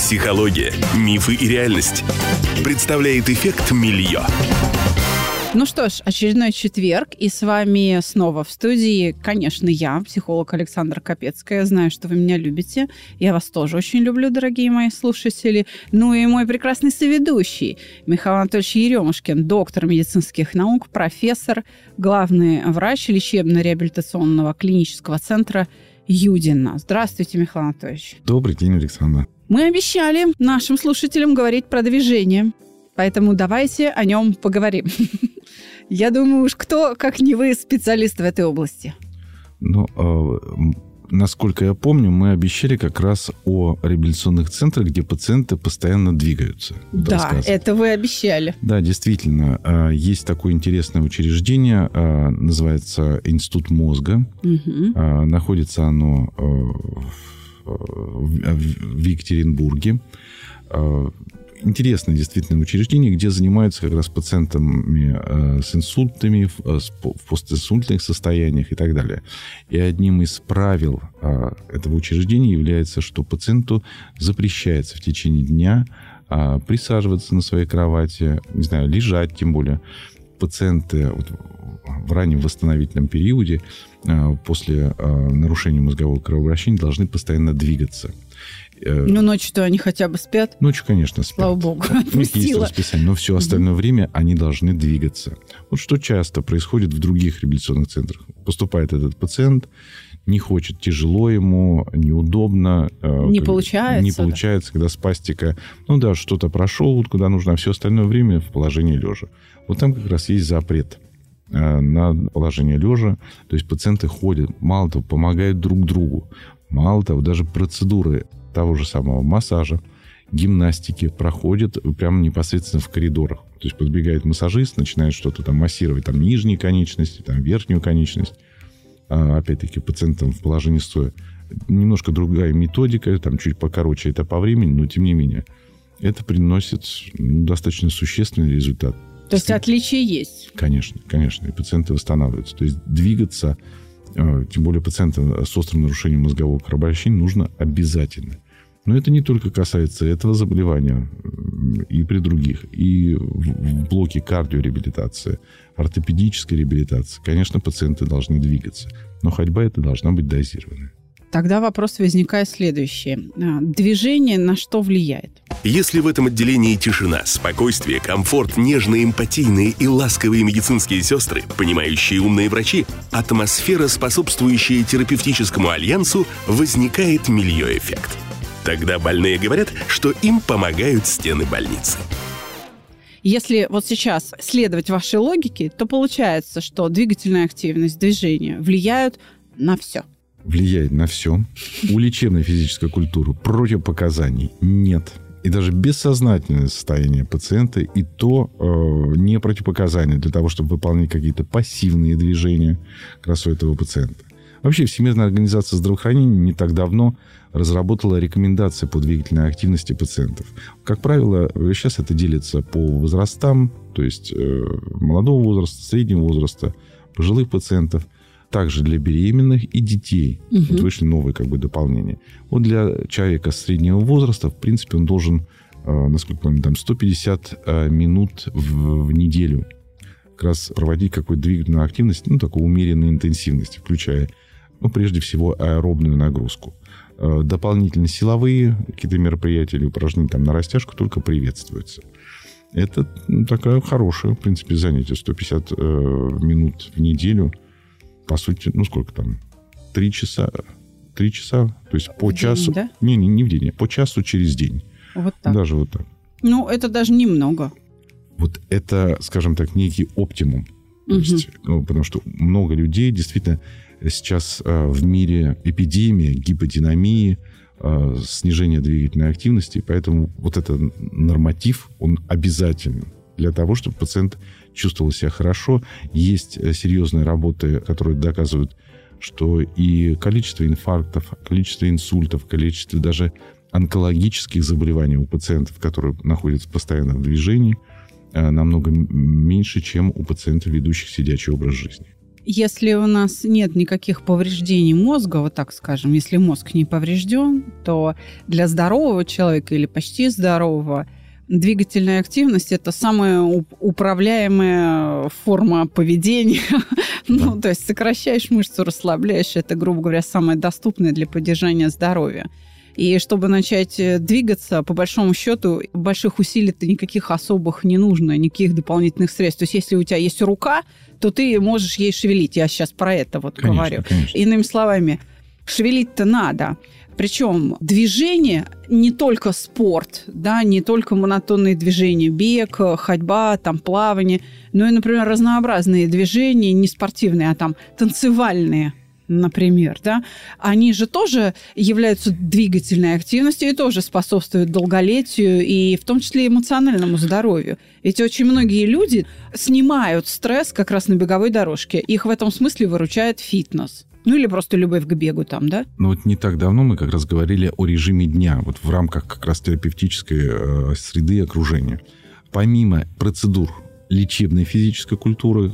Психология, мифы и реальность. Представляет эффект Мильё. Ну что ж, очередной четверг, и с вами снова в студии, конечно, я, психолог Александра Капецкая. Знаю, что вы меня любите. Я вас тоже очень люблю, дорогие мои слушатели. Ну и мой прекрасный соведущий Михаил Анатольевич Еремушкин, доктор медицинских наук, профессор, главный врач лечебно-реабилитационного клинического центра Юдина. Здравствуйте, Михаил Анатольевич. Добрый день, Александр. Мы обещали нашим слушателям говорить про движение. Поэтому давайте о нем поговорим. Я думаю, уж кто, как не вы, специалист в этой области. Ну, э, насколько я помню, мы обещали как раз о реабилитационных центрах, где пациенты постоянно двигаются. Да, это вы обещали. Да, действительно. Э, есть такое интересное учреждение, э, называется Институт мозга. Угу. Находится оно в, в Екатеринбурге интересное действительно учреждение, где занимаются как раз пациентами э, с инсультами, в, э, постинсультных состояниях и так далее. И одним из правил э, этого учреждения является, что пациенту запрещается в течение дня э, присаживаться на своей кровати, не знаю, лежать тем более. Пациенты вот, в раннем восстановительном периоде э, после э, нарушения мозгового кровообращения должны постоянно двигаться. Э, ну, ночью-то они хотя бы спят. Ночью, конечно, спят. Слава богу, У них есть расписание, но все остальное время они должны двигаться. Вот что часто происходит в других реабилитационных центрах. Поступает этот пациент, не хочет, тяжело ему, неудобно. Э, не получается. Не получается, да. когда спастика, ну да, что-то прошел, куда нужно, а все остальное время в положении лежа. Вот там как раз есть запрет э, на положение лежа. То есть пациенты ходят, мало того, помогают друг другу. Мало того, даже процедуры того же самого массажа, гимнастики проходят прямо непосредственно в коридорах. То есть подбегает массажист, начинает что-то там массировать, там нижние конечности, там верхнюю конечность. А, опять-таки пациентам в положении стоя. Немножко другая методика, там чуть покороче это по времени, но тем не менее. Это приносит ну, достаточно существенный результат. То есть отличия есть? Конечно, конечно. И пациенты восстанавливаются. То есть двигаться а, тем более пациента с острым нарушением мозгового кровообращения, нужно обязательно. Но это не только касается этого заболевания, и при других. И в блоке кардиореабилитации, ортопедической реабилитации, конечно, пациенты должны двигаться. Но ходьба это должна быть дозированная. Тогда вопрос возникает следующий. А, движение на что влияет? Если в этом отделении тишина, спокойствие, комфорт, нежные, эмпатийные и ласковые медицинские сестры, понимающие умные врачи, атмосфера, способствующая терапевтическому альянсу, возникает мильё-эффект. Тогда больные говорят, что им помогают стены больницы. Если вот сейчас следовать вашей логике, то получается, что двигательная активность, движение влияют на все – влияет на все. У лечебной физической культуры противопоказаний нет. И даже бессознательное состояние пациента и то э, не противопоказание для того, чтобы выполнять какие-то пассивные движения как раз у этого пациента. Вообще, Всемирная организация здравоохранения не так давно разработала рекомендации по двигательной активности пациентов. Как правило, сейчас это делится по возрастам, то есть э, молодого возраста, среднего возраста, пожилых пациентов – также для беременных и детей. Угу. Вот вышли новые как бы дополнения. Вот для человека среднего возраста, в принципе, он должен, э, насколько помню, там 150 э, минут в, в неделю как раз проводить какую-то двигательную активность, ну, такой умеренной интенсивности, включая, ну, прежде всего, аэробную нагрузку. Э, дополнительно силовые какие-то мероприятия или упражнения там на растяжку только приветствуются. Это ну, такая хорошая, в принципе, занятие. 150 э, минут в неделю – по сути, ну сколько там, три часа, три часа, то есть по в часу. День, да? Не, не, не в день, а по часу через день. Вот так. Даже вот так. Ну, это даже немного. Вот это, скажем так, некий оптимум. То угу. есть, ну, потому что много людей действительно сейчас э, в мире эпидемия, гиподинамии, э, снижение двигательной активности, поэтому вот этот норматив, он обязателен для того, чтобы пациент чувствовал себя хорошо. Есть э, серьезные работы, которые доказывают, что и количество инфарктов, количество инсультов, количество даже онкологических заболеваний у пациентов, которые находятся постоянно в движении, намного меньше, чем у пациентов, ведущих сидячий образ жизни. Если у нас нет никаких повреждений мозга, вот так скажем, если мозг не поврежден, то для здорового человека или почти здорового двигательная активность – это самая управляемая форма поведения. ну, то есть сокращаешь мышцу, расслабляешь. Это, грубо говоря, самое доступное для поддержания здоровья. И чтобы начать э, двигаться, по большому счету, больших усилий-то никаких особых не нужно, никаких дополнительных средств. То есть если у тебя есть рука, то ты можешь ей шевелить. Я сейчас про это вот конечно, говорю. Конечно. Иными словами, шевелить-то надо. Причем движение не только спорт, да, не только монотонные движения, бег, ходьба, там плавание, но и, например, разнообразные движения, не спортивные, а там танцевальные например, да, они же тоже являются двигательной активностью и тоже способствуют долголетию и в том числе эмоциональному здоровью. Ведь очень многие люди снимают стресс как раз на беговой дорожке. Их в этом смысле выручает фитнес. Ну или просто любовь к бегу там, да? Ну вот не так давно мы как раз говорили о режиме дня, вот в рамках как раз терапевтической э, среды и окружения. Помимо процедур лечебной физической культуры,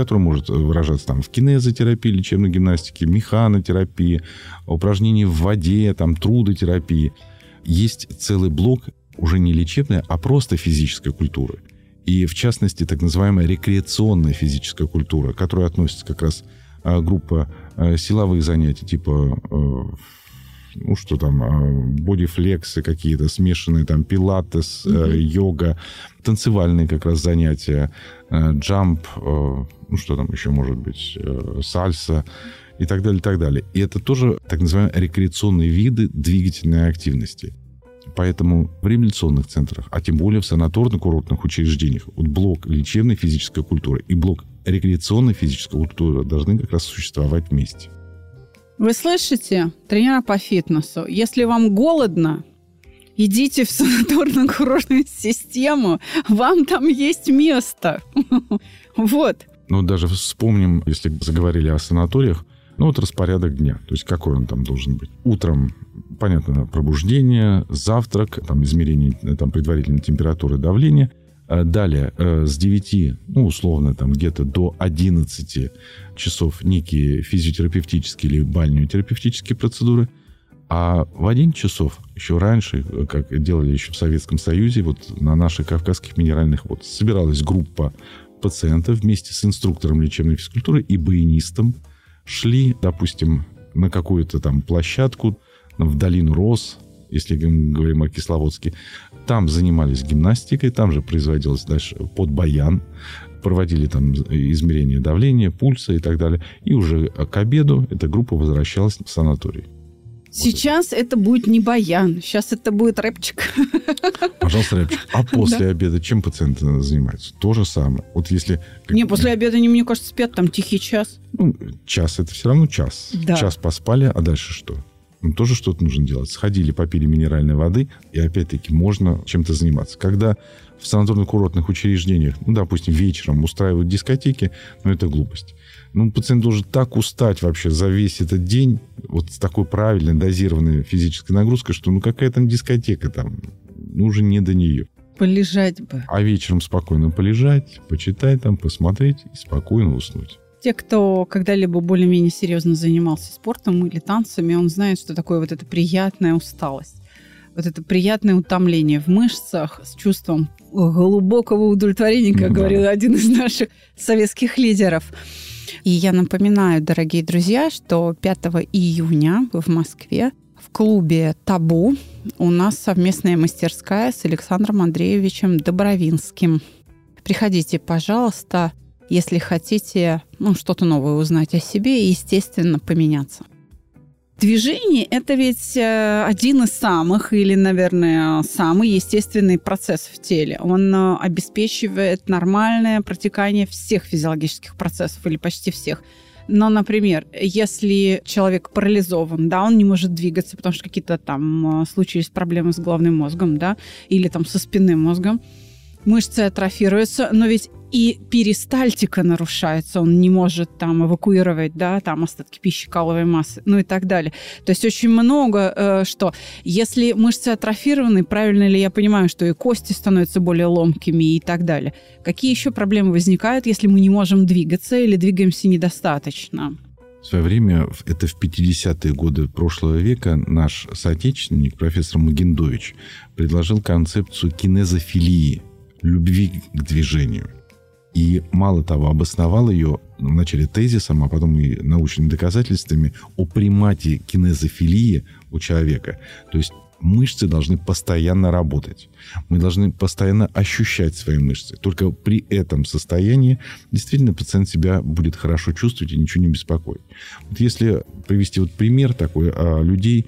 который может выражаться там в кинезотерапии, лечебной гимнастике, механотерапии, упражнений в воде, там, трудотерапии. Есть целый блок уже не лечебной, а просто физической культуры. И, в частности, так называемая рекреационная физическая культура, к которой относится как раз а, группа а, силовых занятий, типа э, ну что там, а, бодифлексы какие-то, смешанные там пилатес, mm-hmm. йога, танцевальные как раз занятия, э, джамп, э, ну что там еще может быть, сальса и так далее, и так далее. И это тоже так называемые рекреационные виды двигательной активности. Поэтому в реабилитационных центрах, а тем более в санаторно-курортных учреждениях, вот блок лечебной физической культуры и блок рекреационной физической культуры должны как раз существовать вместе. Вы слышите, тренера по фитнесу, если вам голодно, идите в санаторно-курортную систему, вам там есть место. Вот. Ну, даже вспомним, если заговорили о санаториях, ну, вот распорядок дня. То есть какой он там должен быть? Утром, понятно, пробуждение, завтрак, там измерение там, предварительной температуры давления. Э, далее, э, с 9, ну, условно, там, где-то до 11 часов некие физиотерапевтические или бальнеотерапевтические процедуры. А в 11 часов, еще раньше, как делали еще в Советском Союзе, вот на наших Кавказских минеральных водах, собиралась группа пациентов вместе с инструктором лечебной физкультуры и баянистом, шли, допустим, на какую-то там площадку, в долину Рос, если мы говорим о Кисловодске, там занимались гимнастикой, там же производилось дальше под баян, проводили там измерение давления, пульса и так далее. И уже к обеду эта группа возвращалась в санаторий. Сейчас вот это. это будет не баян, сейчас это будет рэпчик. Пожалуйста, рэпчик. А после да. обеда чем пациенты занимаются? То же самое. Вот если... Не, после обеда они, мне кажется, спят там тихий час. Ну, час это все равно час. Да. Час поспали, а дальше что? Ну, тоже что-то нужно делать. Сходили, попили минеральной воды, и опять-таки можно чем-то заниматься. Когда в санаторно-курортных учреждениях, ну, допустим, вечером устраивают дискотеки, ну, это глупость. Ну, пациент должен так устать вообще за весь этот день, вот с такой правильной, дозированной физической нагрузкой, что ну какая там дискотека там, ну уже не до нее. Полежать бы. А вечером спокойно полежать, почитать там, посмотреть и спокойно уснуть. Те, кто когда-либо более-менее серьезно занимался спортом или танцами, он знает, что такое вот эта приятная усталость. Вот это приятное утомление в мышцах с чувством глубокого удовлетворения, как ну, говорил один из наших советских лидеров. И я напоминаю, дорогие друзья, что 5 июня в Москве в клубе «Табу» у нас совместная мастерская с Александром Андреевичем Добровинским. Приходите, пожалуйста если хотите ну, что-то новое узнать о себе и, естественно, поменяться. Движение – это ведь э, один из самых, или, наверное, самый естественный процесс в теле. Он э, обеспечивает нормальное протекание всех физиологических процессов, или почти всех. Но, например, если человек парализован, да, он не может двигаться, потому что какие-то там э, случились проблемы с головным мозгом, да, или там со спинным мозгом, мышцы атрофируются, но ведь и перистальтика нарушается, он не может там эвакуировать, да, там остатки пищи, каловой массы, ну и так далее. То есть очень много э, что. Если мышцы атрофированы, правильно ли я понимаю, что и кости становятся более ломкими и так далее. Какие еще проблемы возникают, если мы не можем двигаться или двигаемся недостаточно? В свое время, это в 50-е годы прошлого века, наш соотечественник, профессор Магендович, предложил концепцию кинезофилии, любви к движению. И мало того, обосновал ее вначале тезисом, а потом и научными доказательствами о примате кинезофилии у человека. То есть мышцы должны постоянно работать. Мы должны постоянно ощущать свои мышцы. Только при этом состоянии действительно пациент себя будет хорошо чувствовать и ничего не беспокоит. Вот если привести вот пример такой а, людей,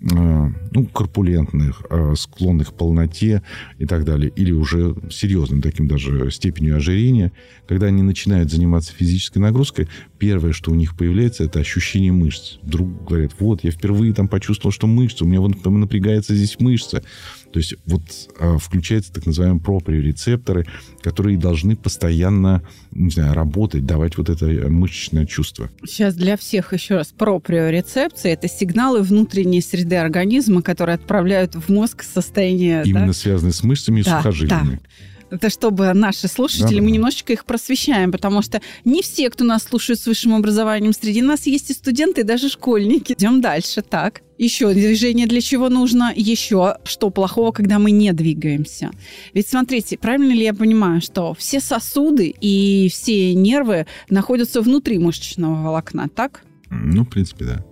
ну, корпулентных, э, склонных к полноте и так далее, или уже серьезным таким даже степенью ожирения, когда они начинают заниматься физической нагрузкой, первое, что у них появляется, это ощущение мышц. Вдруг говорят, вот, я впервые там почувствовал, что мышцы, у меня вот напрягается здесь мышца. То есть вот а, включаются так называемые проприорецепторы, которые должны постоянно, не знаю, работать, давать вот это мышечное чувство. Сейчас для всех еще раз проприорецепция – это сигналы внутренней среды организма, которые отправляют в мозг состояние... Именно да? связанные с мышцами и да, сухожилиями. Да это чтобы наши слушатели, да, мы да. немножечко их просвещаем, потому что не все, кто нас слушает с высшим образованием, среди нас есть и студенты, и даже школьники. Идем дальше, так. Еще движение для чего нужно? Еще что плохого, когда мы не двигаемся? Ведь смотрите, правильно ли я понимаю, что все сосуды и все нервы находятся внутри мышечного волокна, так? Ну, в принципе, да.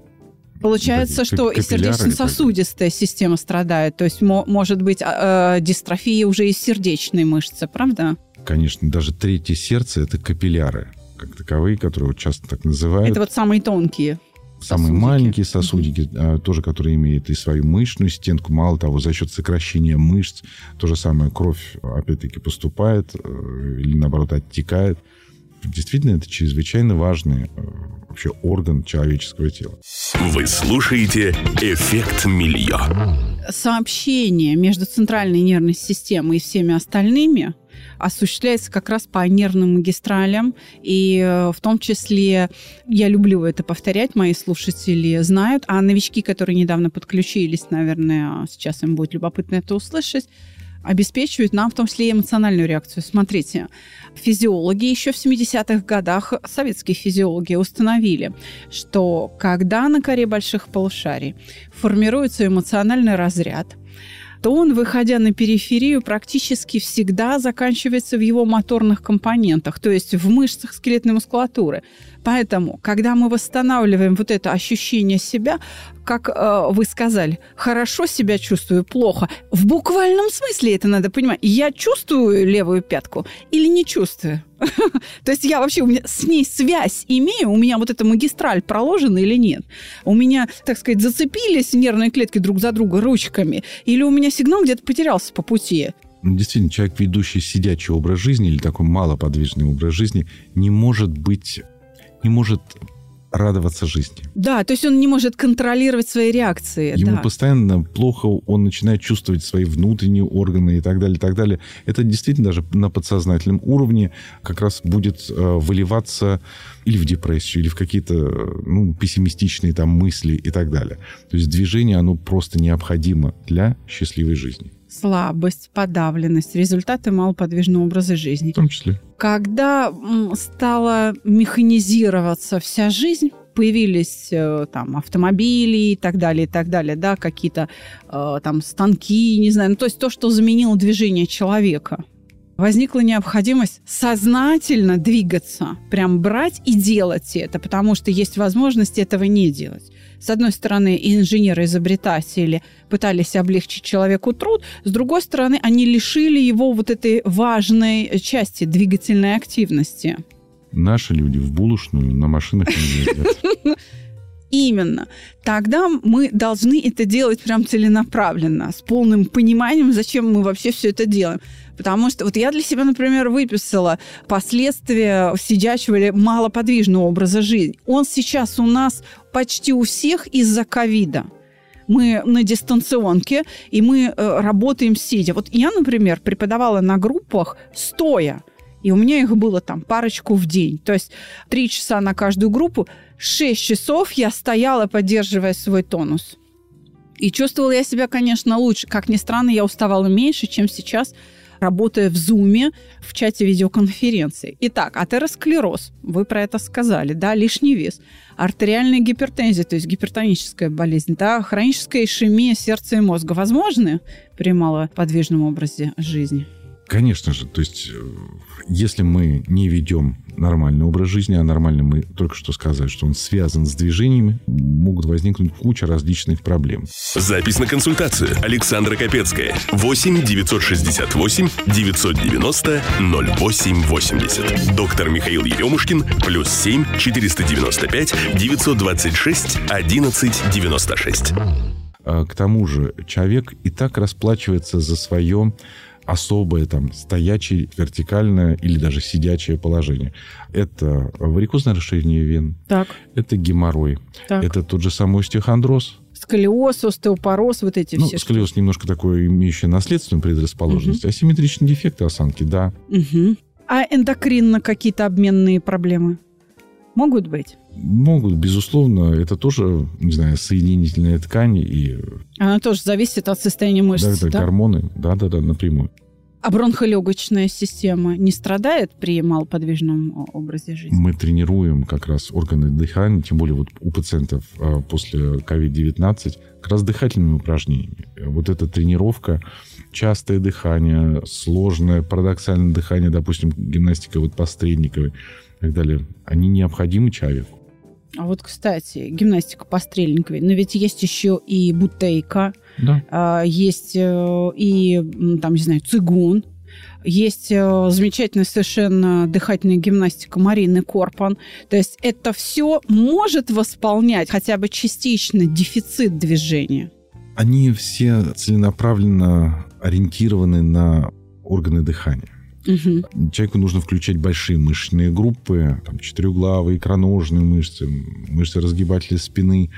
Получается, что и сердечно-сосудистая система страдает. То есть может быть э, дистрофия уже из сердечной мышцы, правда? Конечно, даже третье сердце – это капилляры, как таковые, которые вот часто так называют. Это вот самые тонкие. Самые сосудики. маленькие сосудики, mm-hmm. тоже которые имеют и свою мышечную стенку. Мало того, за счет сокращения мышц то же самое кровь, опять-таки, поступает э, или, наоборот, оттекает. Действительно, это чрезвычайно важный э, вообще орган человеческого тела. Вы слушаете «Эффект Мильё». Сообщение между центральной нервной системой и всеми остальными осуществляется как раз по нервным магистралям. И э, в том числе, я люблю это повторять, мои слушатели знают, а новички, которые недавно подключились, наверное, сейчас им будет любопытно это услышать, обеспечивают нам в том числе и эмоциональную реакцию. Смотрите, физиологи еще в 70-х годах, советские физиологи, установили, что когда на коре больших полушарий формируется эмоциональный разряд, то он, выходя на периферию, практически всегда заканчивается в его моторных компонентах, то есть в мышцах скелетной мускулатуры. Поэтому, когда мы восстанавливаем вот это ощущение себя, как э, вы сказали, хорошо себя чувствую, плохо. В буквальном смысле это надо понимать. Я чувствую левую пятку или не чувствую? То есть я вообще, у меня с ней связь имею, у меня вот эта магистраль проложена или нет? У меня, так сказать, зацепились нервные клетки друг за друга ручками? Или у меня сигнал где-то потерялся по пути? Ну, действительно, человек, ведущий сидячий образ жизни или такой малоподвижный образ жизни, не может быть не может радоваться жизни. Да, то есть он не может контролировать свои реакции. Ему да. постоянно плохо, он начинает чувствовать свои внутренние органы и так далее, и так далее. Это действительно даже на подсознательном уровне как раз будет э, выливаться или в депрессию, или в какие-то ну, пессимистичные там мысли и так далее. То есть движение, оно просто необходимо для счастливой жизни слабость, подавленность, результаты малоподвижного образа жизни. В том числе. Когда стала механизироваться вся жизнь, появились э, там автомобили и так далее, и так далее, да, какие-то э, там станки, не знаю, ну, то есть то, что заменило движение человека возникла необходимость сознательно двигаться, прям брать и делать это, потому что есть возможность этого не делать. С одной стороны, инженеры-изобретатели пытались облегчить человеку труд, с другой стороны, они лишили его вот этой важной части двигательной активности. Наши люди в булочную на машинах не ездят. Именно. Тогда мы должны это делать прям целенаправленно, с полным пониманием, зачем мы вообще все это делаем. Потому что вот я для себя, например, выписала последствия сидячего или малоподвижного образа жизни. Он сейчас у нас почти у всех из-за ковида. Мы на дистанционке, и мы э, работаем сидя. Вот я, например, преподавала на группах стоя. И у меня их было там парочку в день. То есть три часа на каждую группу. Шесть часов я стояла, поддерживая свой тонус. И чувствовала я себя, конечно, лучше. Как ни странно, я уставала меньше, чем сейчас, работая в Зуме в чате видеоконференции. Итак, атеросклероз. Вы про это сказали, да, лишний вес. Артериальная гипертензия, то есть гипертоническая болезнь, да, хроническая ишемия сердца и мозга. Возможны при малоподвижном образе жизни? Конечно же, то есть э, если мы не ведем нормальный образ жизни, а нормально мы только что сказали, что он связан с движениями, могут возникнуть куча различных проблем. Запись на консультацию. Александра Капецкая. 8 968 990 0880. Доктор Михаил Еремушкин. Плюс 7 495 926 11 96. К тому же человек и так расплачивается за свое особое там стоячее, вертикальное или даже сидячее положение. Это варикозное расширение вен. Так. Это геморрой. Так. Это тот же самый остеохондроз. Сколиоз, остеопороз, вот эти ну, все. Сколиоз штуки. немножко такой, имеющий наследственную предрасположенность. Угу. Асимметричные дефекты осанки, да. Угу. А эндокринно какие-то обменные проблемы могут быть? Могут, безусловно. Это тоже, не знаю, соединительная ткань. И... Она тоже зависит от состояния мышц, да? Это да? гормоны, да-да-да, напрямую. А бронхолегочная система не страдает при малоподвижном образе жизни? Мы тренируем как раз органы дыхания, тем более вот у пациентов а, после COVID-19, как раз дыхательными упражнениями. Вот эта тренировка, частое дыхание, сложное, парадоксальное дыхание, допустим, гимнастика вот посредниковой и так далее, они необходимы человеку. А вот, кстати, гимнастика по стрельниковой. Но ведь есть еще и бутейка, да. А, есть э, и, там, не знаю, цигун, есть э, замечательная совершенно дыхательная гимнастика Марины Корпан. То есть это все может восполнять хотя бы частично дефицит движения. Они все целенаправленно ориентированы на органы дыхания. Угу. Человеку нужно включать большие мышечные группы, там, четырехглавые, икроножные мышцы, мышцы разгибателя спины.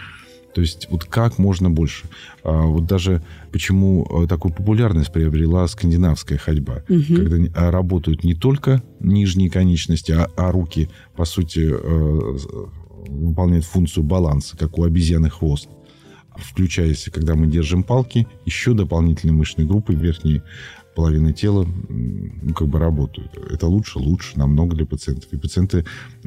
То есть вот как можно больше. А вот даже почему э, такую популярность приобрела скандинавская ходьба, угу. когда а, работают не только нижние конечности, а, а руки, по сути, э, выполняют функцию баланса, как у обезьяны хвост включаясь, когда мы держим палки, еще дополнительные мышечные группы верхние половины тела ну, как бы работают. Это лучше, лучше намного для пациентов. И пациенты,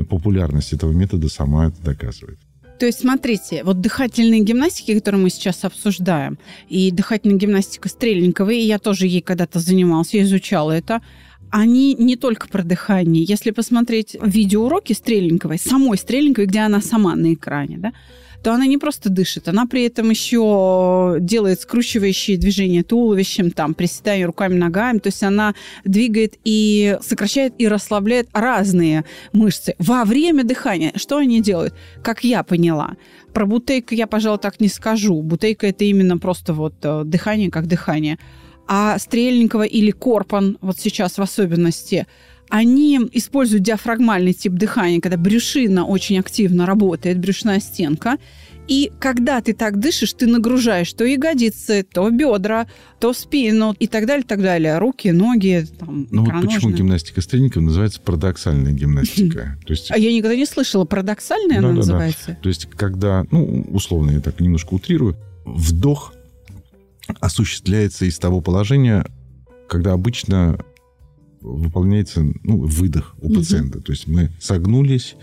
популярность этого метода сама это доказывает. То есть, смотрите, вот дыхательные гимнастики, которые мы сейчас обсуждаем, и дыхательная гимнастика Стрельниковой, и я тоже ей когда-то занимался, изучала это, они не только про дыхание. Если посмотреть видеоуроки Стрельниковой, самой Стрельниковой, где она сама на экране, да, то она не просто дышит, она при этом еще делает скручивающие движения туловищем, там, приседая руками, ногами. То есть она двигает и сокращает и расслабляет разные мышцы во время дыхания. Что они делают? Как я поняла. Про бутейку я, пожалуй, так не скажу. Бутейка – это именно просто вот э, дыхание как дыхание. А Стрельникова или Корпан, вот сейчас в особенности – они используют диафрагмальный тип дыхания, когда брюшина очень активно работает, брюшная стенка. И когда ты так дышишь, ты нагружаешь то ягодицы, то бедра, то спину и так далее, так далее. Руки, ноги, там, Ну вот почему гимнастика стрельников называется парадоксальная гимнастика. То есть... А я никогда не слышала, парадоксальная она называется? То есть когда, ну, условно, я так немножко утрирую, вдох осуществляется из того положения, когда обычно выполняется ну, выдох у угу. пациента. То есть мы согнулись,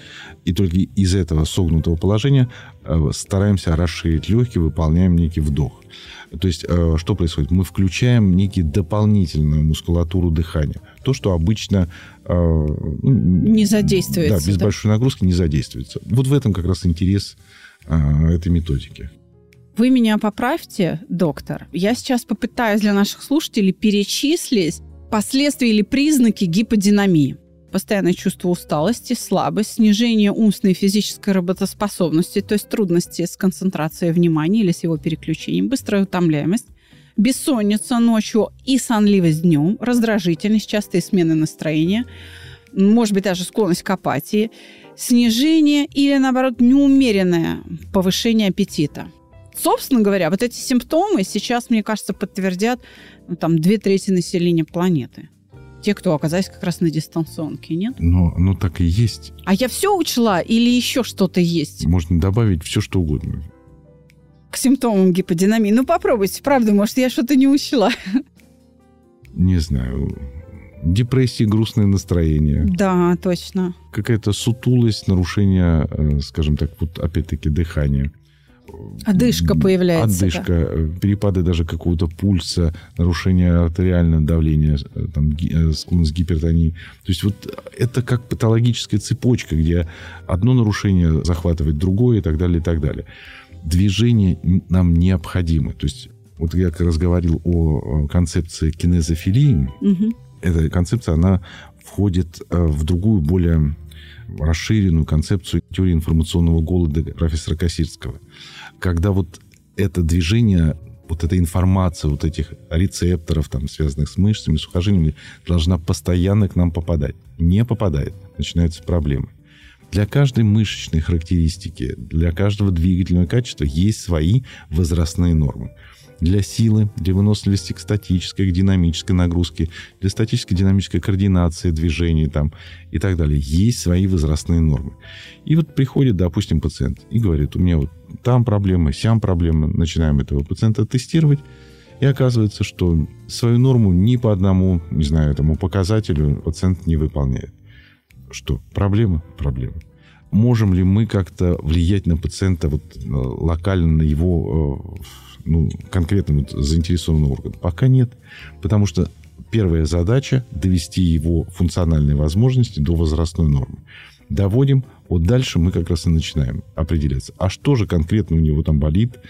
и только из этого согнутого положения э, стараемся расширить легкие, выполняем некий вдох. То есть э, что происходит? Мы включаем некий дополнительную мускулатуру дыхания. То, что обычно... Э, ну, не задействуется. Да, без да? большой нагрузки не задействуется. Вот в этом как раз интерес этой методики. Вы меня поправьте, доктор. Я сейчас попытаюсь для наших слушателей перечислить Последствия или признаки гиподинамии. Постоянное чувство усталости, слабость, снижение умственной и физической работоспособности, то есть трудности с концентрацией внимания или с его переключением, быстрая утомляемость, бессонница ночью и сонливость днем, раздражительность, частые смены настроения, может быть, даже склонность к апатии, снижение или, наоборот, неумеренное повышение аппетита. Собственно говоря, вот эти симптомы сейчас, мне кажется, подтвердят ну, там две трети населения планеты. Те, кто оказались как раз на дистанционке, нет? Но, ну так и есть. А я все учла или еще что-то есть? Можно добавить все, что угодно. К симптомам гиподинамии. Ну, попробуйте, правда, может, я что-то не учла. Не знаю. Депрессия, грустное настроение. Да, точно. Какая-то сутулость, нарушение, э, скажем так, вот опять-таки дыхания. Одышка появляется. Одышка, да. Э, перепады даже какого-то пульса, нарушение артериального давления, э, там, склонность гипертонии. То есть вот это как патологическая цепочка, где одно нарушение захватывает другое и так далее, и так далее. Движение нам необходимо. То есть вот я как раз говорил о концепции кинезофилии. Угу эта концепция, она входит э, в другую, более расширенную концепцию теории информационного голода профессора Косирского. Когда вот это движение, вот эта информация вот этих рецепторов, там, связанных с мышцами, сухожилиями, должна постоянно к нам попадать. Не попадает, начинаются проблемы. Для каждой мышечной характеристики, для каждого двигательного качества есть свои возрастные нормы для силы, для выносливости к статической, к динамической нагрузке, для статической динамической координации движений там, и так далее. Есть свои возрастные нормы. И вот приходит, допустим, пациент и говорит, у меня вот там проблемы, сям проблемы. Начинаем этого пациента тестировать. И оказывается, что свою норму ни по одному, не знаю, этому показателю пациент не выполняет. Что? Проблема? Проблема. Можем ли мы как-то влиять на пациента вот, э, локально, на его э, ну, конкретно вот заинтересованного органа? Пока нет. Потому что первая задача – довести его функциональные возможности до возрастной нормы. Доводим, вот дальше мы как раз и начинаем определяться. А что же конкретно у него там болит,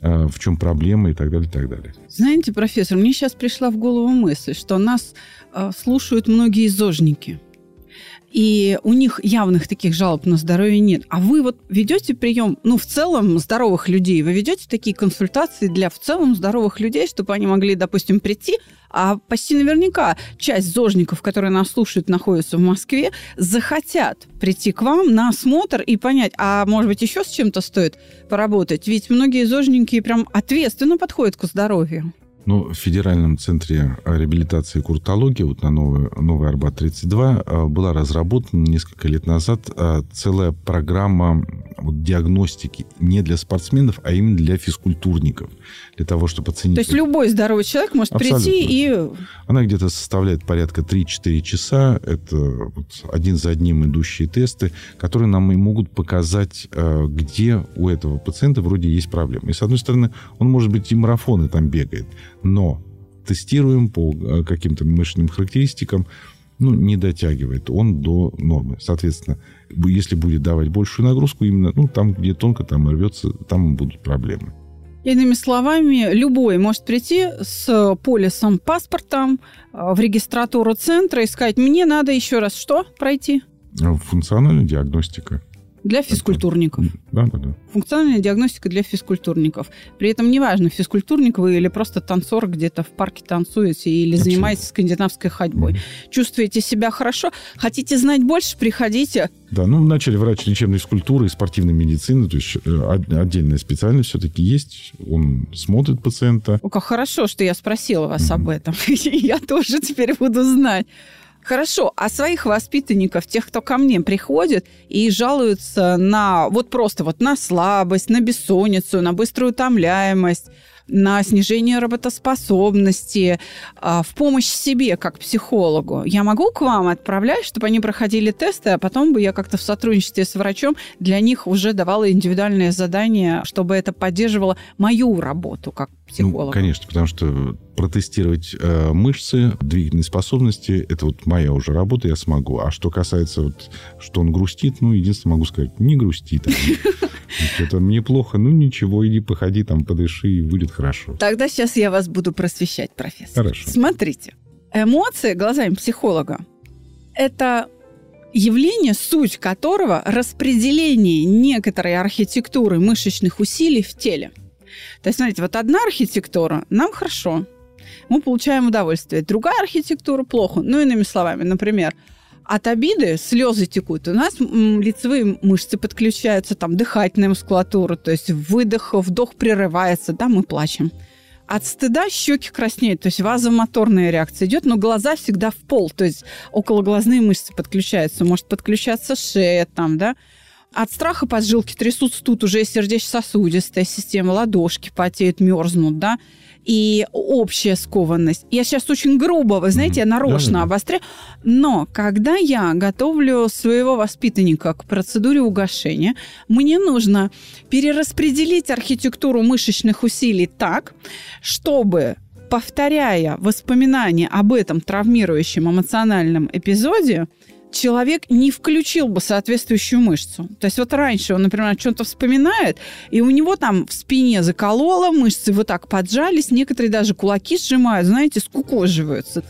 а, в чем проблема и так далее, и так далее. Знаете, профессор, мне сейчас пришла в голову мысль, что нас э, слушают многие зожники и у них явных таких жалоб на здоровье нет. А вы вот ведете прием, ну, в целом здоровых людей, вы ведете такие консультации для в целом здоровых людей, чтобы они могли, допустим, прийти, а почти наверняка часть зожников, которые нас слушают, находятся в Москве, захотят прийти к вам на осмотр и понять, а может быть еще с чем-то стоит поработать. Ведь многие зожники прям ответственно подходят к здоровью. Ну, в Федеральном центре реабилитации и куртологии, вот на Новый, Новый Арбат-32, а, была разработана несколько лет назад а, целая программа вот, диагностики не для спортсменов, а именно для физкультурников. Для того, чтобы оценить... То есть любой здоровый человек может Абсолютно. прийти и... Она где-то составляет порядка 3-4 часа. Это вот один за одним идущие тесты, которые нам и могут показать, а, где у этого пациента вроде есть проблемы. И, с одной стороны, он, может быть, и марафоны там бегает, но тестируем по э, каким-то мышечным характеристикам, ну, не дотягивает он до нормы. Соответственно, если будет давать большую нагрузку, именно ну, там, где тонко там рвется, там будут проблемы. Иными словами, любой может прийти с полисом паспорта э, в регистратуру центра и сказать, мне надо еще раз что пройти? Функциональная диагностика. Для физкультурников. Да, да, да. Функциональная диагностика для физкультурников. При этом неважно, физкультурник вы или просто танцор где-то в парке танцуете или Абсолютно. занимаетесь скандинавской ходьбой. Mm-hmm. Чувствуете себя хорошо? Хотите знать больше? Приходите. Да, ну, начали врач лечебной физкультуры и спортивной медицины, то есть э, отдельная специальность все-таки есть. Он смотрит пациента. О, как хорошо, что я спросила вас mm-hmm. об этом. я тоже теперь буду знать. Хорошо, а своих воспитанников, тех, кто ко мне приходит и жалуются на вот просто вот на слабость, на бессонницу, на быструю утомляемость, на снижение работоспособности, а, в помощь себе как психологу. Я могу к вам отправлять, чтобы они проходили тесты, а потом бы я как-то в сотрудничестве с врачом для них уже давала индивидуальное задание, чтобы это поддерживало мою работу как психолога. Ну, конечно, потому что протестировать э, мышцы, двигательные способности, это вот моя уже работа, я смогу. А что касается вот, что он грустит, ну, единственное могу сказать, не грусти. Что-то мне плохо, ну ничего, иди походи там, подыши, и будет хорошо. Тогда сейчас я вас буду просвещать, профессор. Хорошо. Смотрите, эмоции глазами психолога – это явление, суть которого – распределение некоторой архитектуры мышечных усилий в теле. То есть, смотрите, вот одна архитектура – нам хорошо, мы получаем удовольствие. Другая архитектура – плохо. Ну, иными словами, например, от обиды слезы текут. У нас лицевые мышцы подключаются, там дыхательная мускулатура, то есть выдох, вдох прерывается, да, мы плачем. От стыда щеки краснеют, то есть вазомоторная реакция идет, но глаза всегда в пол, то есть окологлазные мышцы подключаются, может подключаться шея там, да. От страха поджилки трясутся, тут уже сердечно-сосудистая система, ладошки потеют, мерзнут, да и общая скованность. Я сейчас очень грубо, вы знаете, я нарочно да, обостряю. Но когда я готовлю своего воспитанника к процедуре угошения, мне нужно перераспределить архитектуру мышечных усилий так, чтобы повторяя воспоминания об этом травмирующем эмоциональном эпизоде, человек не включил бы соответствующую мышцу. То есть вот раньше он, например, о чем-то вспоминает, и у него там в спине закололо, мышцы вот так поджались, некоторые даже кулаки сжимают, знаете, скукоживаются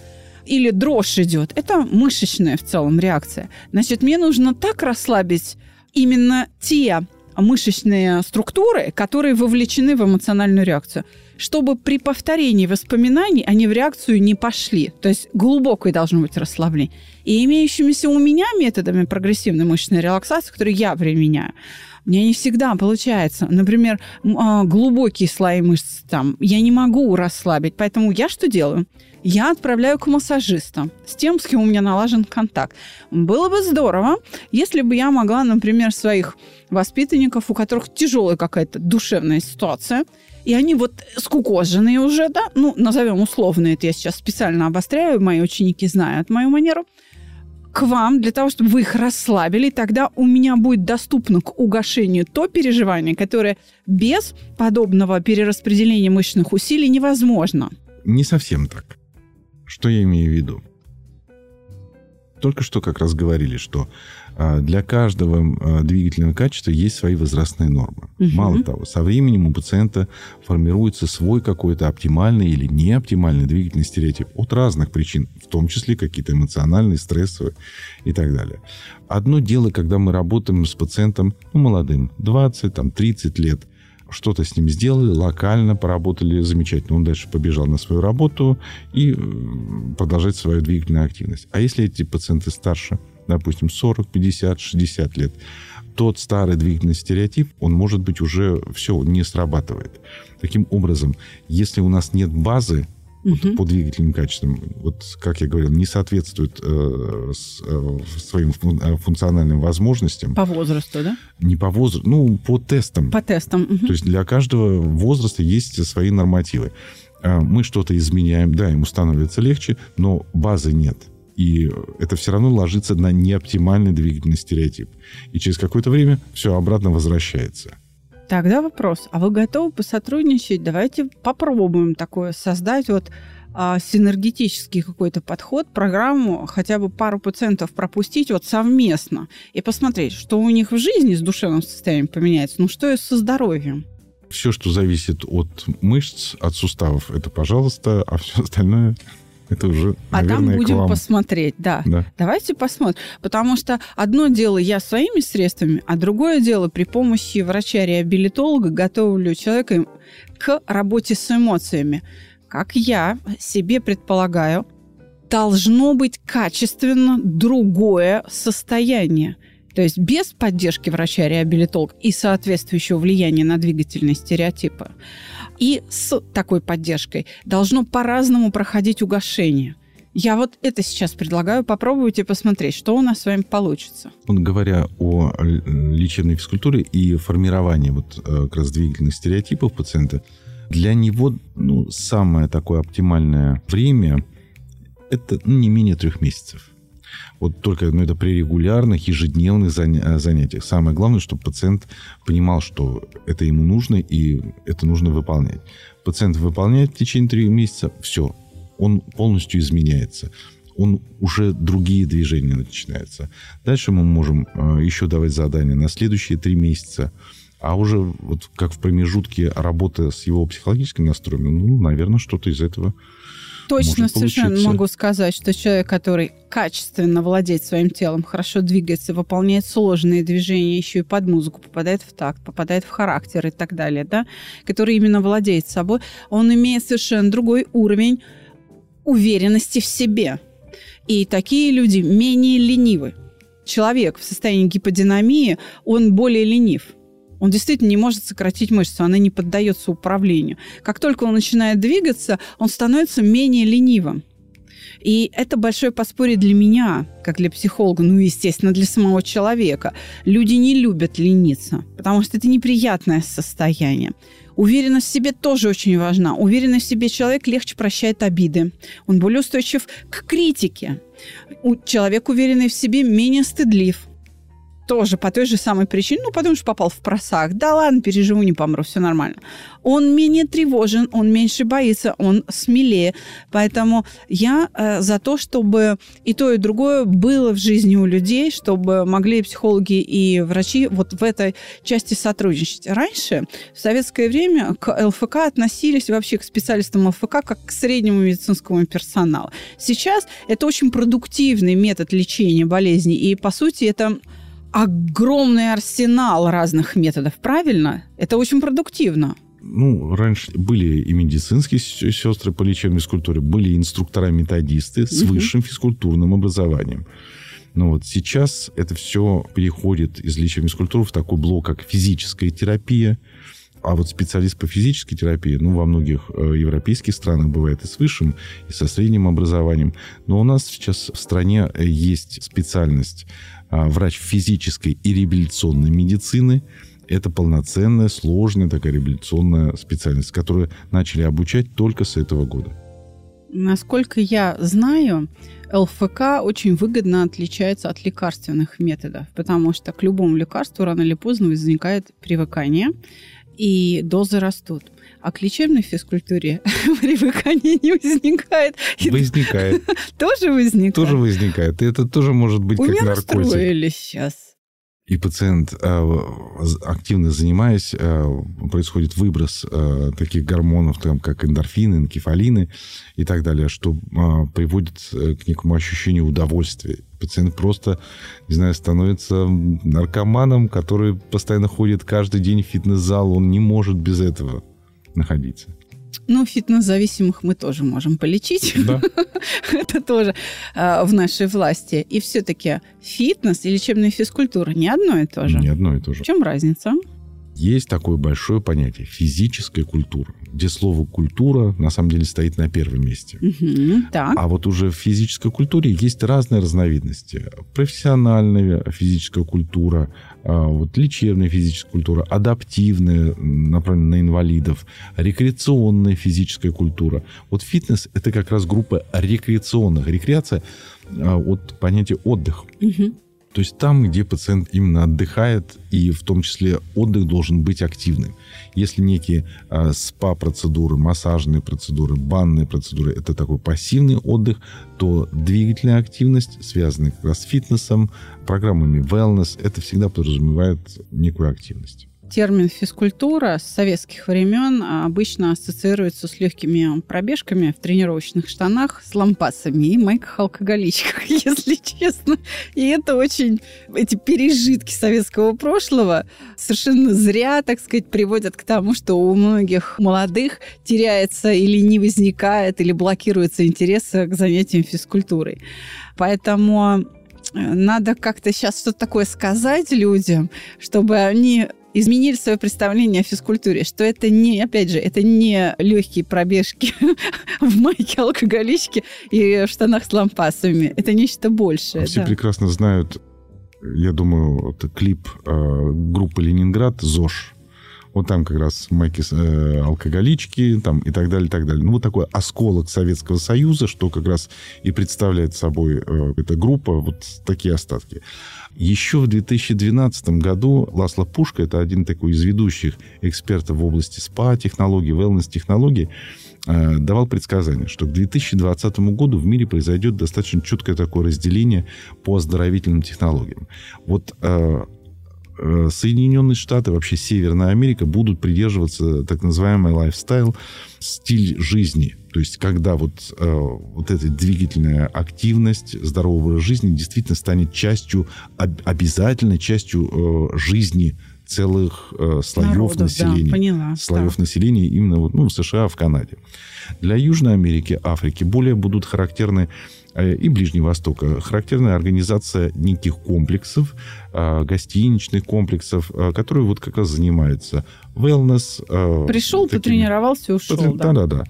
или дрожь идет. Это мышечная в целом реакция. Значит, мне нужно так расслабить именно те мышечные структуры, которые вовлечены в эмоциональную реакцию чтобы при повторении воспоминаний они в реакцию не пошли. То есть глубокое должно быть расслабление. И имеющимися у меня методами прогрессивной мышечной релаксации, которые я применяю, у меня не всегда получается. Например, а, глубокие слои мышц там я не могу расслабить. Поэтому я что делаю? Я отправляю к массажистам с тем, с кем у меня налажен контакт. Было бы здорово, если бы я могла, например, своих воспитанников, у которых тяжелая какая-то душевная ситуация, и они вот скукоженные уже, да, ну, назовем условно, это я сейчас специально обостряю, мои ученики знают мою манеру, к вам для того, чтобы вы их расслабили, тогда у меня будет доступно к угошению то переживание, которое без подобного перераспределения мышечных усилий невозможно. Не совсем так. Что я имею в виду? Только что как раз говорили, что а, для каждого а, двигательного качества есть свои возрастные нормы. Угу. Мало того, со временем у пациента формируется свой какой-то оптимальный или неоптимальный двигательный стереотип от разных причин, в том числе какие-то эмоциональные, стрессовые и так далее. Одно дело, когда мы работаем с пациентом ну, молодым, 20, там, 30 лет, что-то с ним сделали, локально поработали замечательно. Он дальше побежал на свою работу и э, продолжать свою двигательную активность. А если эти пациенты старше, допустим, 40, 50, 60 лет, тот старый двигательный стереотип, он, может быть, уже все не срабатывает. Таким образом, если у нас нет базы угу. по двигательным качествам, вот, как я говорил, не соответствует э, с, э, своим э, функциональным возможностям. По возрасту, да? Не по возрасту, ну, по тестам. По тестам. Угу. То есть для каждого возраста есть свои нормативы. Э, мы что-то изменяем, да, ему становится легче, но базы нет. И это все равно ложится на неоптимальный двигательный стереотип. И через какое-то время все обратно возвращается. Тогда вопрос, а вы готовы посотрудничать? Давайте попробуем такое создать вот а, синергетический какой-то подход, программу, хотя бы пару пациентов пропустить вот совместно и посмотреть, что у них в жизни с душевным состоянием поменяется, ну что и со здоровьем. Все, что зависит от мышц, от суставов, это пожалуйста, а все остальное это уже, А там будем посмотреть, да. да. Давайте посмотрим. Потому что одно дело я своими средствами, а другое дело при помощи врача-реабилитолога готовлю человека к работе с эмоциями. Как я себе предполагаю, должно быть качественно другое состояние. То есть без поддержки врача-реабилитолога и соответствующего влияния на двигательные стереотипы и с такой поддержкой должно по-разному проходить угошение. Я вот это сейчас предлагаю попробовать и посмотреть, что у нас с вами получится. Вот говоря о лечебной физкультуре и формировании вот э, как раз двигательных стереотипов пациента, для него ну, самое такое оптимальное время – это ну, не менее трех месяцев. Вот только ну, это при регулярных, ежедневных э, занятиях. Самое главное, чтобы пациент понимал, что это ему нужно и это нужно выполнять. Пациент выполняет в течение трех месяца, все, он полностью изменяется он уже другие движения начинаются. Дальше мы можем э, еще давать задания на следующие три месяца. А уже вот как в промежутке работы с его психологическим настроем, ну, наверное, что-то из этого Точно, совершенно могу сказать, что человек, который качественно владеет своим телом, хорошо двигается, выполняет сложные движения, еще и под музыку, попадает в такт, попадает в характер и так далее, да, который именно владеет собой, он имеет совершенно другой уровень уверенности в себе. И такие люди менее ленивы. Человек в состоянии гиподинамии, он более ленив. Он действительно не может сократить мышцу, она не поддается управлению. Как только он начинает двигаться, он становится менее ленивым. И это большое подспорье для меня, как для психолога, ну, естественно, для самого человека. Люди не любят лениться, потому что это неприятное состояние. Уверенность в себе тоже очень важна. Уверенность в себе человек легче прощает обиды. Он более устойчив к критике. Человек, уверенный в себе, менее стыдлив тоже по той же самой причине, ну, потому что попал в просак. Да ладно, переживу, не помру, все нормально. Он менее тревожен, он меньше боится, он смелее. Поэтому я э, за то, чтобы и то, и другое было в жизни у людей, чтобы могли психологи и врачи вот в этой части сотрудничать. Раньше, в советское время, к ЛФК относились вообще к специалистам ЛФК как к среднему медицинскому персоналу. Сейчас это очень продуктивный метод лечения болезней, и, по сути, это огромный арсенал разных методов, правильно? Это очень продуктивно. Ну, раньше были и медицинские сестры по лечебной физкультуре, были инструктора-методисты с угу. высшим физкультурным образованием. Но вот сейчас это все переходит из лечебной физкультуры в такой блок, как физическая терапия. А вот специалист по физической терапии, ну, во многих э, европейских странах бывает и с высшим, и со средним образованием. Но у нас сейчас в стране э, есть специальность а, врач физической и реабилитационной медицины. Это полноценная, сложная такая реабилитационная специальность, которую начали обучать только с этого года. Насколько я знаю, ЛФК очень выгодно отличается от лекарственных методов, потому что к любому лекарству рано или поздно возникает привыкание, и дозы растут. А к лечебной физкультуре привыкания не возникает. Возникает. Тоже возникает? Тоже возникает. И это тоже может быть как наркотик. устроили сейчас. И пациент, э, активно занимаясь, э, происходит выброс э, таких гормонов, там, как эндорфины, энкефалины и так далее, что приводит к некому ощущению удовольствия. Пациент просто, не знаю, становится наркоманом, который постоянно ходит каждый день в фитнес-зал, он не может без этого находиться. Ну, фитнес-зависимых мы тоже можем полечить. Да. Это тоже э, в нашей власти. И все-таки фитнес и лечебная физкультура не одно и то же. Не одно и то же. В чем разница? Есть такое большое понятие физическая культура, где слово культура на самом деле стоит на первом месте. Угу, так. А вот уже в физической культуре есть разные разновидности. Профессиональная физическая культура, а, вот лечебная физическая культура, адаптивная, направленная на инвалидов, рекреационная физическая культура. Вот фитнес – это как раз группа рекреационных. Рекреация а, от понятия отдых. Угу. То есть там, где пациент именно отдыхает, и в том числе отдых должен быть активным. Если некие э, спа-процедуры, массажные процедуры, банные процедуры – это такой пассивный отдых, то двигательная активность, связанная как раз с фитнесом, программами wellness, это всегда подразумевает некую активность термин физкультура с советских времен обычно ассоциируется с легкими пробежками в тренировочных штанах с лампасами и майках-алкоголичках, если честно. И это очень... Эти пережитки советского прошлого совершенно зря, так сказать, приводят к тому, что у многих молодых теряется или не возникает, или блокируется интерес к занятиям физкультурой. Поэтому э, надо как-то сейчас что-то такое сказать людям, чтобы они изменили свое представление о физкультуре, что это не, опять же, это не легкие пробежки в майке алкоголички и в штанах с лампасами. Это нечто большее. Все да. прекрасно знают, я думаю, это клип э, группы «Ленинград» «ЗОЖ». Вот там как раз майки э, алкоголички там, и так далее, и так далее. Ну, вот такой осколок Советского Союза, что как раз и представляет собой э, эта группа, вот такие остатки. Еще в 2012 году Ласло Пушка, это один такой из ведущих экспертов в области СПА-технологий, wellness-технологий, э, давал предсказание, что к 2020 году в мире произойдет достаточно четкое такое разделение по оздоровительным технологиям. Вот э, Соединенные Штаты, вообще Северная Америка будут придерживаться так называемый лайфстайл, стиль жизни – то есть, когда вот, э, вот эта двигательная активность, здоровый образ жизни действительно станет частью, об, обязательной частью э, жизни целых э, слоев Народов, населения. Да, поняла, слоев да. населения именно вот, ну, в США, в Канаде. Для Южной Америки, Африки более будут характерны э, и Ближнего Востока. Характерна организация неких комплексов, э, гостиничных комплексов, э, которые вот как раз занимаются wellness. Пришел, такими... потренировался, ушел. Да-да-да.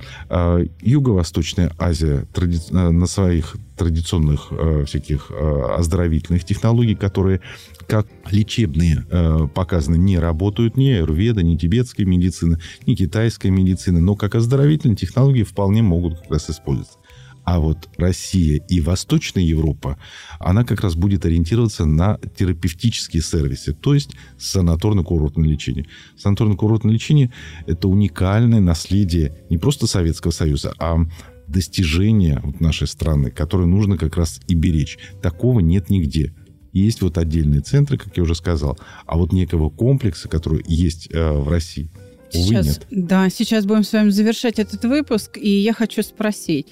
Юго-Восточная Азия тради... на своих традиционных всяких оздоровительных технологий, которые как лечебные э, показаны, не работают ни аюрведа, ни тибетская медицина, ни китайская медицина, но как оздоровительные технологии вполне могут как раз использоваться. А вот Россия и Восточная Европа, она как раз будет ориентироваться на терапевтические сервисы, то есть санаторно-курортное лечение. Санаторно-курортное лечение – это уникальное наследие не просто Советского Союза, а достижение нашей страны, которое нужно как раз и беречь. Такого нет нигде. Есть вот отдельные центры, как я уже сказал, а вот некого комплекса, который есть э, в России, сейчас, нет. Да, сейчас будем с вами завершать этот выпуск, и я хочу спросить,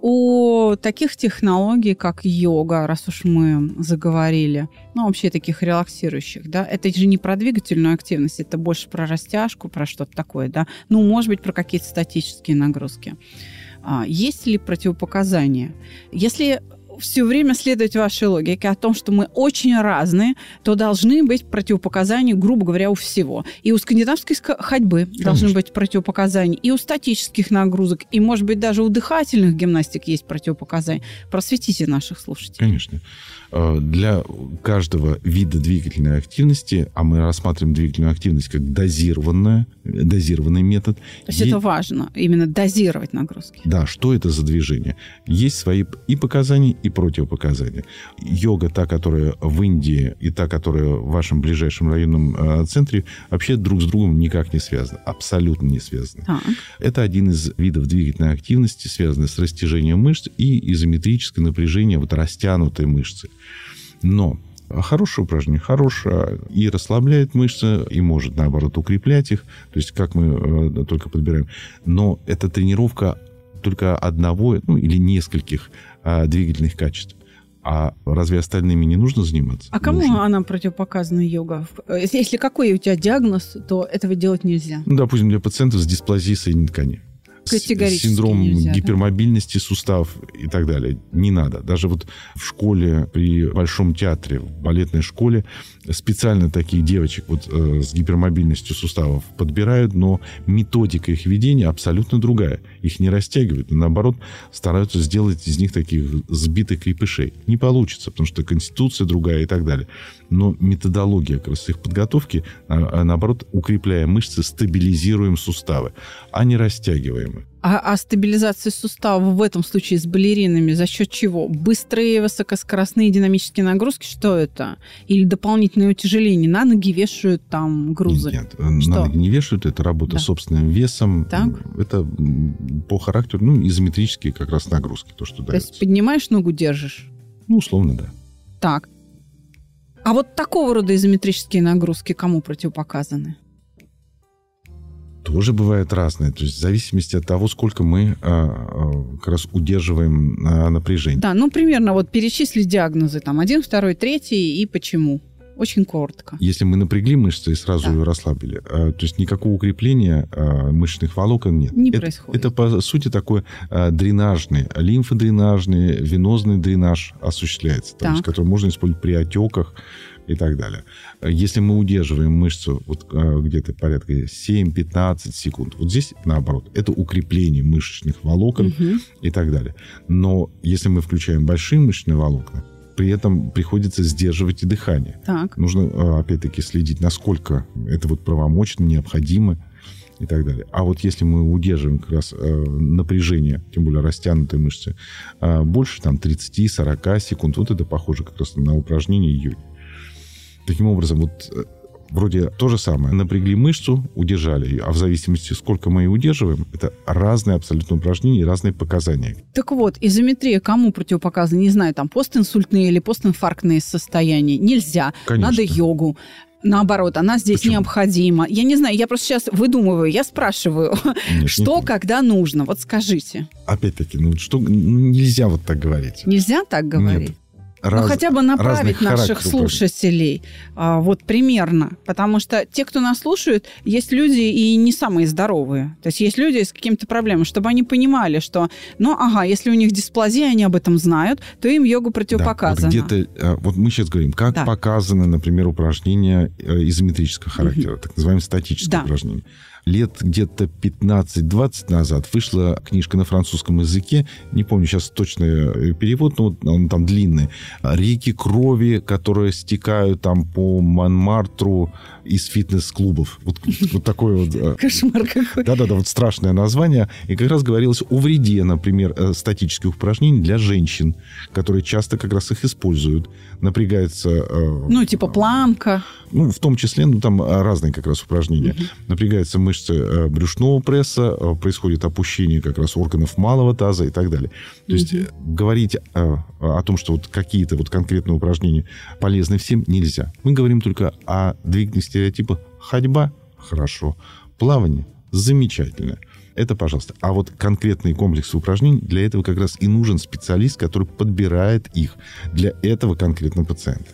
о таких технологий, как йога, раз уж мы заговорили, ну, вообще таких релаксирующих, да, это же не про двигательную активность, это больше про растяжку, про что-то такое, да, ну, может быть, про какие-то статические нагрузки. А, есть ли противопоказания? Если все время следовать вашей логике о том, что мы очень разные, то должны быть противопоказания, грубо говоря, у всего. И у скандинавской ходьбы Конечно. должны быть противопоказания, и у статических нагрузок, и, может быть, даже у дыхательных гимнастик есть противопоказания. Просветите наших слушателей. Конечно. Э, для каждого вида двигательной активности, а мы рассматриваем двигательную активность как дозированная, дозированный метод. То есть есть... это важно, именно дозировать нагрузки. Да, что это за движение? Есть свои и показания, и противопоказания. Йога, та, которая в Индии, и та, которая в вашем ближайшем районном э, центре, вообще друг с другом никак не связаны. Абсолютно не связаны. А. Это один из видов двигательной активности, связанный с растяжением мышц и изометрическое напряжение вот растянутой мышцы. Но хорошее упражнение, хорошее и расслабляет мышцы, и может, наоборот, укреплять их. То есть, как мы э, только подбираем. Но это тренировка только одного ну, или нескольких а, двигательных качеств. А разве остальными не нужно заниматься? А кому нужно. она противопоказана, йога? Э, если какой у тебя диагноз, то этого делать нельзя. Ну, допустим, для пациентов с дисплазией соединительной ткани синдром нельзя, гипермобильности да? суставов и так далее. Не надо. Даже вот в школе, при Большом театре, в балетной школе специально таких девочек вот э, с гипермобильностью суставов подбирают, но методика их ведения абсолютно другая. Их не растягивают, а наоборот стараются сделать из них таких сбитых крепышей. Не получится, потому что конституция другая и так далее. Но методология как раз их подготовки, а, а наоборот, укрепляя мышцы, стабилизируем суставы, а не растягиваем их. А, а стабилизация суставов в этом случае с балеринами за счет чего? Быстрые высокоскоростные динамические нагрузки? Что это? Или дополнительное утяжеление? На ноги вешают там грузы? Нет, нет Что? на ноги не вешают. Это работа да. собственным весом. Так. Это по характеру, ну, изометрические как раз нагрузки. То, что то есть поднимаешь ногу, держишь? Ну, условно, да. Так. А вот такого рода изометрические нагрузки кому противопоказаны? Тоже бывает разное. То есть в зависимости от того, сколько мы а, а, как раз удерживаем а, напряжение. Да, ну примерно вот перечисли диагнозы. Там один, второй, третий и почему. Очень коротко. Если мы напрягли мышцы и сразу да. ее расслабили, то есть никакого укрепления мышечных волокон нет. Не это, происходит. Это, по сути, такой дренажный, лимфодренажный, венозный дренаж осуществляется, есть, который можно использовать при отеках, и так далее. Если мы удерживаем мышцу вот а, где-то порядка 7-15 секунд, вот здесь наоборот, это укрепление мышечных волокон угу. и так далее. Но если мы включаем большие мышечные волокна, при этом приходится сдерживать и дыхание. Так. Нужно, а, опять-таки, следить, насколько это вот правомочно, необходимо и так далее. А вот если мы удерживаем как раз э, напряжение, тем более растянутые мышцы, э, больше там 30-40 секунд, вот это похоже как раз на упражнение йоги. Таким образом, вот э, вроде то же самое. Напрягли мышцу, удержали ее. А в зависимости, сколько мы ее удерживаем, это разные абсолютно упражнения и разные показания. Так вот, изометрия кому противопоказана? Не знаю, там постинсультные или постинфарктные состояния. Нельзя. Конечно. Надо йогу. Наоборот, она здесь Почему? необходима. Я не знаю, я просто сейчас выдумываю, я спрашиваю, Нет, что, не когда нужно. Вот скажите. Опять-таки, ну что нельзя вот так говорить. Нельзя так говорить? Нет. Раз, ну, хотя бы направить наших слушателей а, вот примерно. Потому что те, кто нас слушают, есть люди и не самые здоровые. То есть есть люди с какими-то проблемами, чтобы они понимали, что, ну, ага, если у них дисплазия, они об этом знают, то им йога противопоказана. Да, вот, где-то, а, вот мы сейчас говорим, как да. показаны, например, упражнения э, изометрического характера, угу. так называемые статические да. упражнения лет где-то 15-20 назад вышла книжка на французском языке, не помню сейчас точный э, перевод, но он там длинный. «Реки крови, которые стекают там по Монмартру из фитнес-клубов». Вот, вот такое вот... Э, Кошмар какой. Да-да-да, вот страшное название. И как раз говорилось о вреде, например, э, статических упражнений для женщин, которые часто как раз их используют. Напрягается... Ну, типа планка. Ну, в том числе, ну, там разные как раз упражнения. Напрягается мышцы мышцы э, брюшного пресса, э, происходит опущение как раз органов малого таза и так далее. То есть mm говорить о, о том, что вот какие-то вот конкретные упражнения полезны всем, нельзя. Мы говорим только о двигательных стереотипах. Ходьба – хорошо, плавание – замечательно. Это, пожалуйста. А вот конкретные комплексы упражнений, для этого как раз и нужен специалист, который подбирает их для этого конкретного пациента.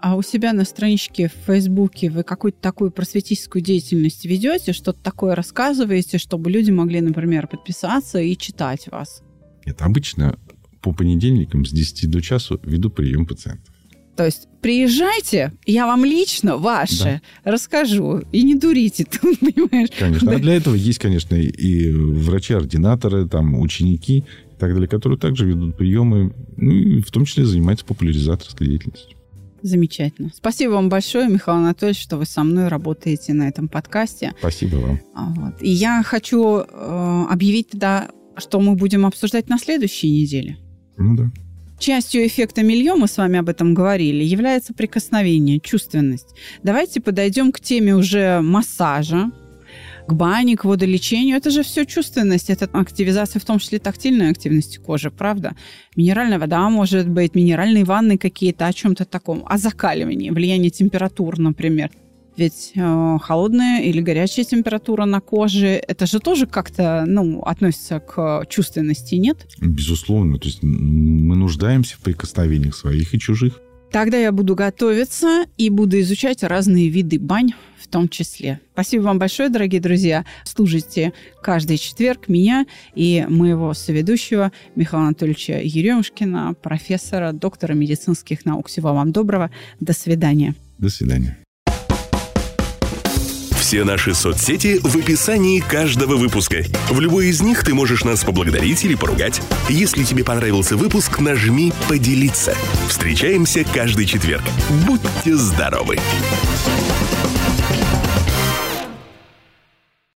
А у себя на страничке в Фейсбуке вы какую-то такую просветительскую деятельность ведете, что-то такое рассказываете, чтобы люди могли, например, подписаться и читать вас? Нет, обычно по понедельникам с 10 до часу веду прием пациентов. То есть приезжайте, я вам лично ваше да. расскажу. И не дурите тут, понимаешь? Конечно. Да. А для этого есть, конечно, и врачи-ординаторы, там, ученики и так далее, которые также ведут приемы, ну, и в том числе занимаются популяризаторской деятельностью. Замечательно. Спасибо вам большое, Михаил Анатольевич, что вы со мной работаете на этом подкасте. Спасибо вам. А, вот. И я хочу э, объявить тогда, что мы будем обсуждать на следующей неделе. Ну да. Частью эффекта милье, мы с вами об этом говорили, является прикосновение, чувственность. Давайте подойдем к теме уже массажа, к бане, к водолечению. Это же все чувственность, это активизация, в том числе тактильной активности кожи, правда? Минеральная вода может быть, минеральные ванны какие-то, о чем-то таком, о закаливании, влияние температур, например. Ведь э, холодная или горячая температура на коже, это же тоже как-то ну, относится к чувственности, нет? Безусловно. То есть мы нуждаемся в прикосновениях своих и чужих. Тогда я буду готовиться и буду изучать разные виды бань в том числе. Спасибо вам большое, дорогие друзья. Служите каждый четверг меня и моего соведущего Михаила Анатольевича Еремушкина, профессора, доктора медицинских наук. Всего вам доброго. До свидания. До свидания. Все наши соцсети в описании каждого выпуска. В любой из них ты можешь нас поблагодарить или поругать. Если тебе понравился выпуск, нажми «Поделиться». Встречаемся каждый четверг. Будьте здоровы!